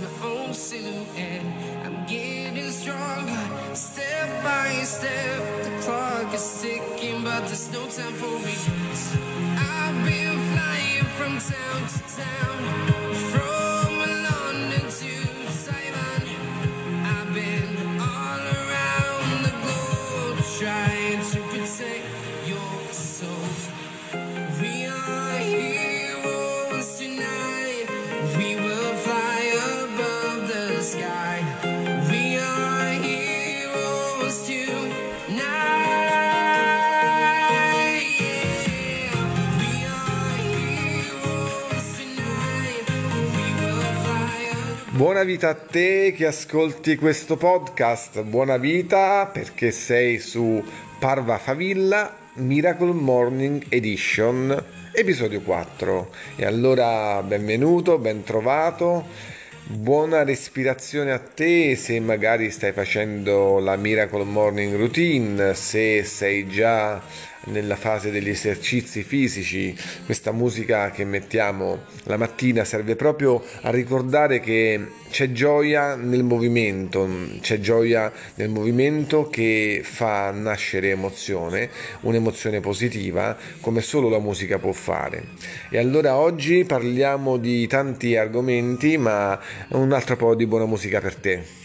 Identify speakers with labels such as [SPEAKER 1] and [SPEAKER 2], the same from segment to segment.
[SPEAKER 1] my own silhouette. I'm getting stronger, step by step. The clock is ticking, but there's no time for me. I've been flying from town to town, from
[SPEAKER 2] Buona vita a te che ascolti questo podcast, buona vita perché sei su Parva Favilla Miracle Morning Edition, episodio 4. E allora benvenuto, ben trovato. Buona respirazione a te se magari stai facendo la Miracle Morning Routine, se sei già nella fase degli esercizi fisici. Questa musica che mettiamo la mattina serve proprio a ricordare che c'è gioia nel movimento, c'è gioia nel movimento che fa nascere emozione, un'emozione positiva come solo la musica può fare. E allora oggi parliamo di tanti argomenti, ma un altro po' di buona musica per te.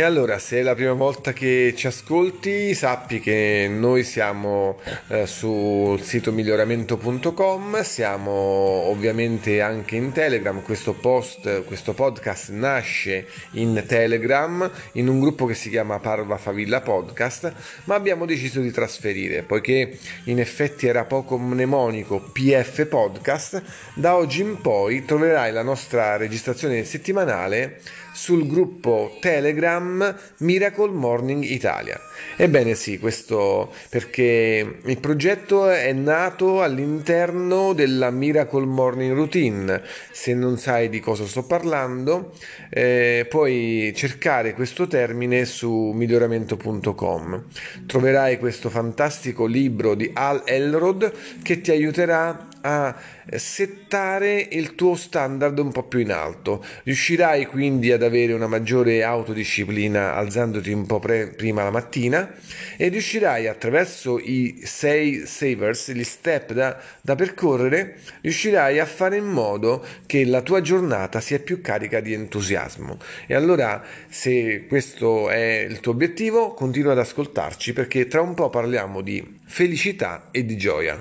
[SPEAKER 2] E allora, se è la prima volta che ci ascolti, sappi che noi siamo eh, sul sito miglioramento.com, siamo ovviamente anche in Telegram, questo post, questo podcast nasce in Telegram, in un gruppo che si chiama Parva Favilla Podcast, ma abbiamo deciso di trasferire, poiché in effetti era poco mnemonico PF Podcast, da oggi in poi troverai la nostra registrazione settimanale sul gruppo Telegram Miracle Morning Italia. Ebbene sì, questo perché il progetto è nato all'interno della Miracle Morning Routine. Se non sai di cosa sto parlando, eh, puoi cercare questo termine su miglioramento.com. Troverai questo fantastico libro di Al Elrod che ti aiuterà a settare il tuo standard un po' più in alto. Riuscirai quindi ad avere una maggiore autodisciplina alzandoti un po' pre- prima la mattina e riuscirai attraverso i 6 savers, gli step da, da percorrere, riuscirai a fare in modo che la tua giornata sia più carica di entusiasmo. E allora, se questo è il tuo obiettivo, continua ad ascoltarci perché tra un po' parliamo di felicità e di gioia.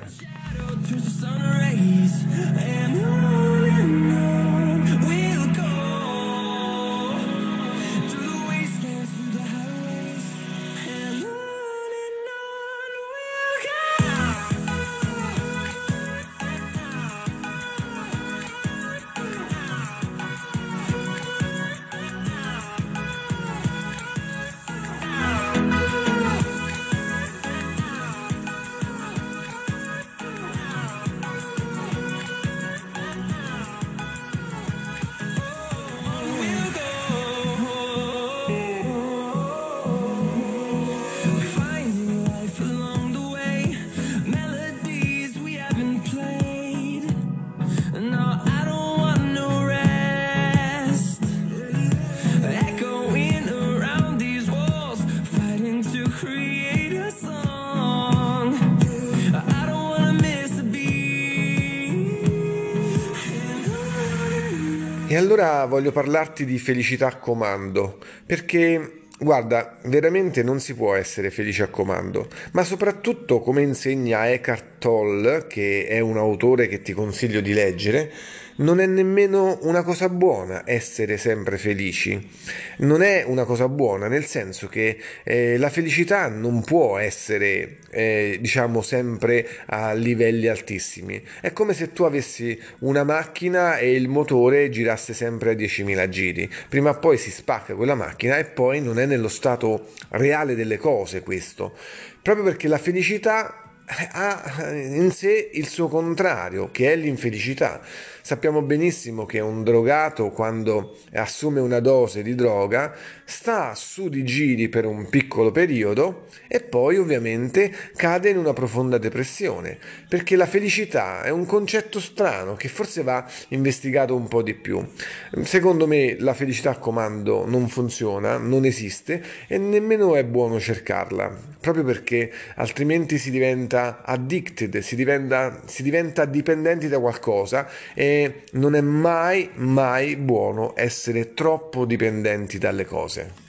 [SPEAKER 2] Allora voglio parlarti di felicità a comando, perché Guarda, veramente non si può essere felice a comando, ma soprattutto come insegna Eckhart Tolle, che è un autore che ti consiglio di leggere, non è nemmeno una cosa buona essere sempre felici. Non è una cosa buona nel senso che eh, la felicità non può essere, eh, diciamo, sempre a livelli altissimi. È come se tu avessi una macchina e il motore girasse sempre a 10.000 giri. Prima o poi si spacca quella macchina e poi non è nello stato reale delle cose questo. Proprio perché la felicità ha in sé il suo contrario, che è l'infelicità. Sappiamo benissimo che un drogato, quando assume una dose di droga, sta su di giri per un piccolo periodo e poi ovviamente cade in una profonda depressione, perché la felicità è un concetto strano che forse va investigato un po' di più. Secondo me la felicità a comando non funziona, non esiste e nemmeno è buono cercarla, proprio perché altrimenti si diventa addicted, si diventa, si diventa dipendenti da qualcosa e non è mai, mai buono essere troppo dipendenti dalle cose.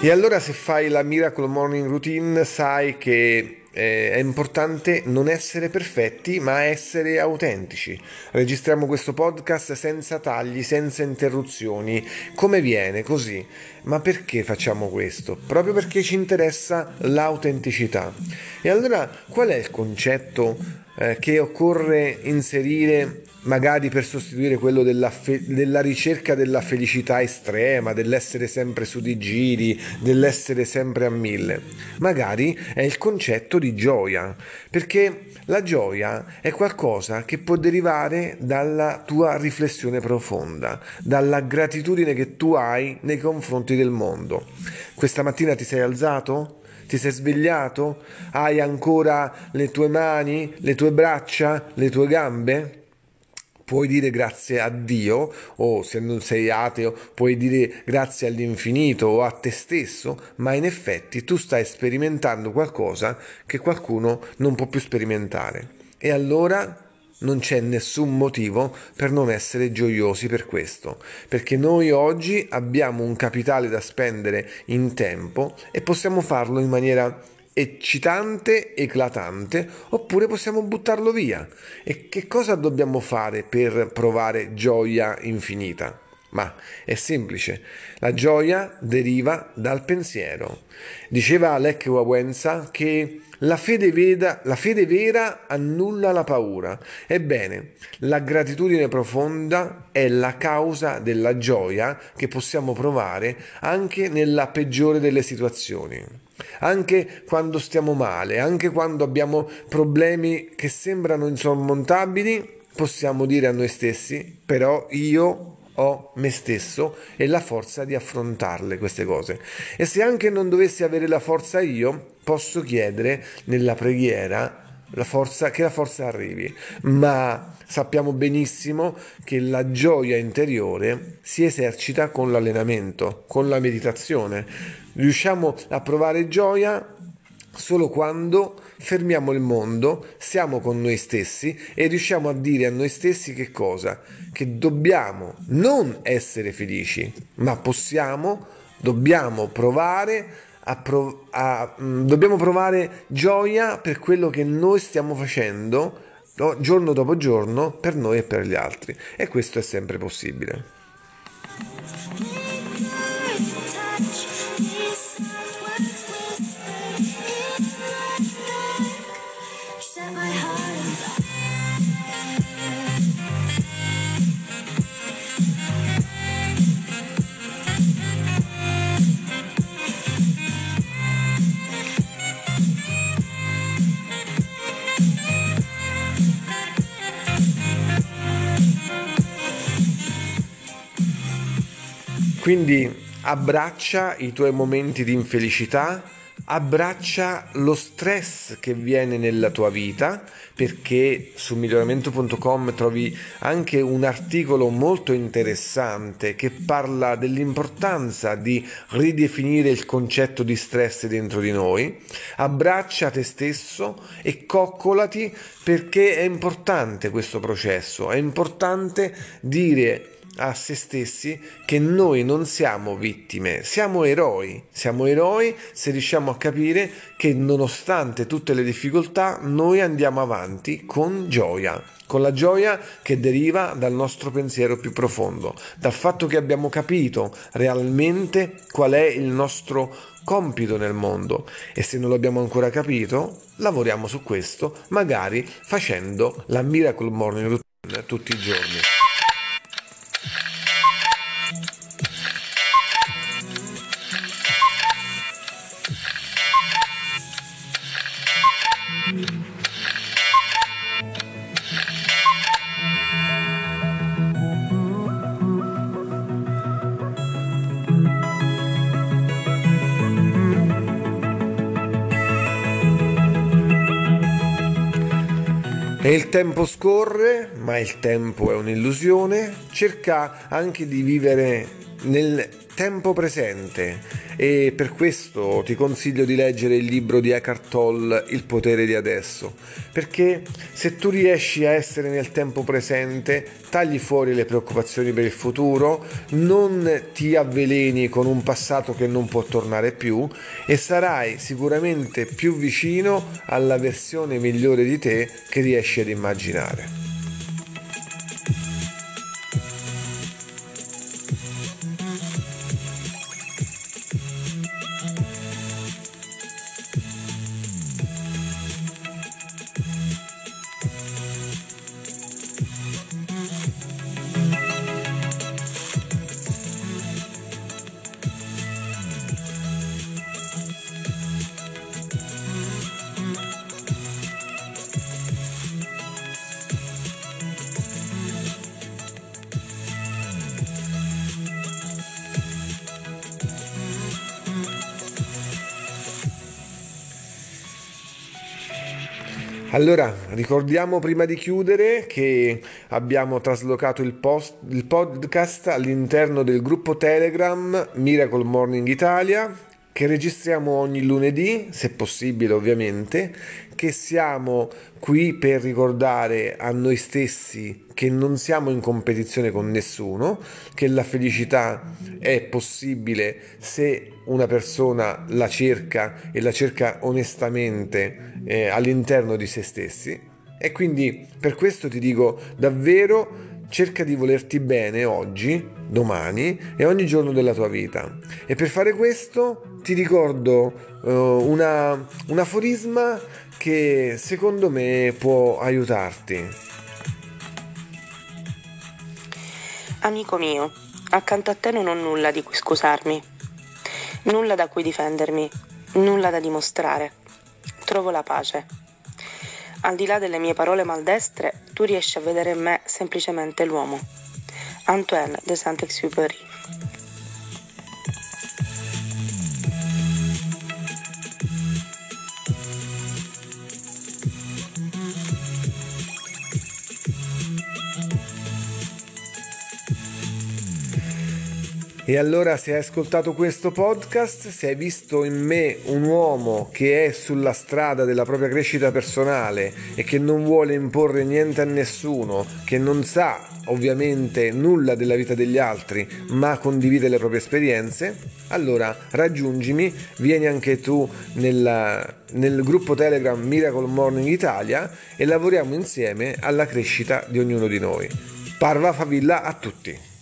[SPEAKER 2] E allora se fai la Miracle Morning Routine sai che eh, è importante non essere perfetti, ma essere autentici. Registriamo questo podcast senza tagli, senza interruzioni, come viene, così. Ma perché facciamo questo? Proprio perché ci interessa l'autenticità. E allora qual è il concetto eh, che occorre inserire magari per sostituire quello della, fe- della, ricerca della felicità estrema, dell'essere sempre su di giri, dell'essere sempre a mille. Magari è il concetto di gioia, perché la gioia è qualcosa che può derivare dalla tua riflessione profonda, dalla gratitudine che tu hai nei confronti del mondo. Questa mattina ti sei alzato? Ti sei svegliato? Hai ancora le tue mani, le tue braccia, le tue gambe? Puoi dire grazie a Dio o se non sei ateo puoi dire grazie all'infinito o a te stesso, ma in effetti tu stai sperimentando qualcosa che qualcuno non può più sperimentare. E allora non c'è nessun motivo per non essere gioiosi per questo, perché noi oggi abbiamo un capitale da spendere in tempo e possiamo farlo in maniera eccitante, eclatante, oppure possiamo buttarlo via. E che cosa dobbiamo fare per provare gioia infinita? Ma è semplice, la gioia deriva dal pensiero. Diceva Lech Wałęsa che la fede, veda, la fede vera annulla la paura. Ebbene, la gratitudine profonda è la causa della gioia che possiamo provare anche nella peggiore delle situazioni. Anche quando stiamo male, anche quando abbiamo problemi che sembrano insormontabili, possiamo dire a noi stessi, però io ho me stesso e la forza di affrontarle queste cose. E se anche non dovessi avere la forza io, posso chiedere nella preghiera la forza, che la forza arrivi, ma sappiamo benissimo che la gioia interiore si esercita con l'allenamento, con la meditazione. Riusciamo a provare gioia solo quando fermiamo il mondo, siamo con noi stessi e riusciamo a dire a noi stessi che cosa? Che dobbiamo non essere felici, ma possiamo, dobbiamo provare a prov- a, mh, mm, dobbiamo provare gioia per quello che noi stiamo facendo no, giorno dopo giorno per noi e per gli altri e questo è sempre possibile. Quindi abbraccia i tuoi momenti di infelicità, abbraccia lo stress che viene nella tua vita perché su miglioramento.com trovi anche un articolo molto interessante che parla dell'importanza di ridefinire il concetto di stress dentro di noi. Abbraccia te stesso e coccolati perché è importante questo processo, è importante dire a se stessi che noi non siamo vittime, siamo eroi, siamo eroi se riusciamo a capire che nonostante tutte le difficoltà noi andiamo avanti con gioia, con la gioia che deriva dal nostro pensiero più profondo, dal fatto che abbiamo capito realmente qual è il nostro compito nel mondo e se non l'abbiamo ancora capito lavoriamo su questo magari facendo la Miracle Morning Routine tutti i giorni. E il tempo scorre, ma il tempo è un'illusione, cerca anche di vivere nel tempo presente e per questo ti consiglio di leggere il libro di Eckhart Tolle Il potere di adesso, perché se tu riesci a essere nel tempo presente, tagli fuori le preoccupazioni per il futuro, non ti avveleni con un passato che non può tornare più e sarai sicuramente più vicino alla versione migliore di te che riesci ad immaginare. Allora, ricordiamo prima di chiudere che abbiamo traslocato il, post, il, podcast all'interno del gruppo Telegram Miracle Morning Italia che registriamo ogni lunedì, se possibile ovviamente, che siamo qui per ricordare a noi stessi che non siamo in competizione con nessuno, che la felicità è possibile se una persona la cerca e la cerca onestamente eh, all'interno di se stessi. E quindi per questo ti dico davvero cerca di volerti bene oggi, domani e ogni giorno della tua vita. E per fare questo ti ricordo uh, una, un aforisma che secondo me può aiutarti.
[SPEAKER 3] Amico mio, accanto a te non ho nulla di cui scusarmi, nulla da cui difendermi, nulla da dimostrare. Trovo la pace. Al di là delle mie parole maldestre, tu riesci a vedere in me semplicemente l'uomo. Antoine de Saint-Exupéry
[SPEAKER 2] E allora se hai ascoltato questo podcast, se hai visto in me un uomo che è sulla strada della propria crescita personale e che non vuole imporre niente a nessuno, che non sa ovviamente nulla della vita degli altri, ma condivide le proprie esperienze, allora raggiungimi, vieni anche tu nella, nel gruppo Telegram Miracle Morning Italia e lavoriamo insieme alla crescita di ognuno di noi. Parva favilla a tutti!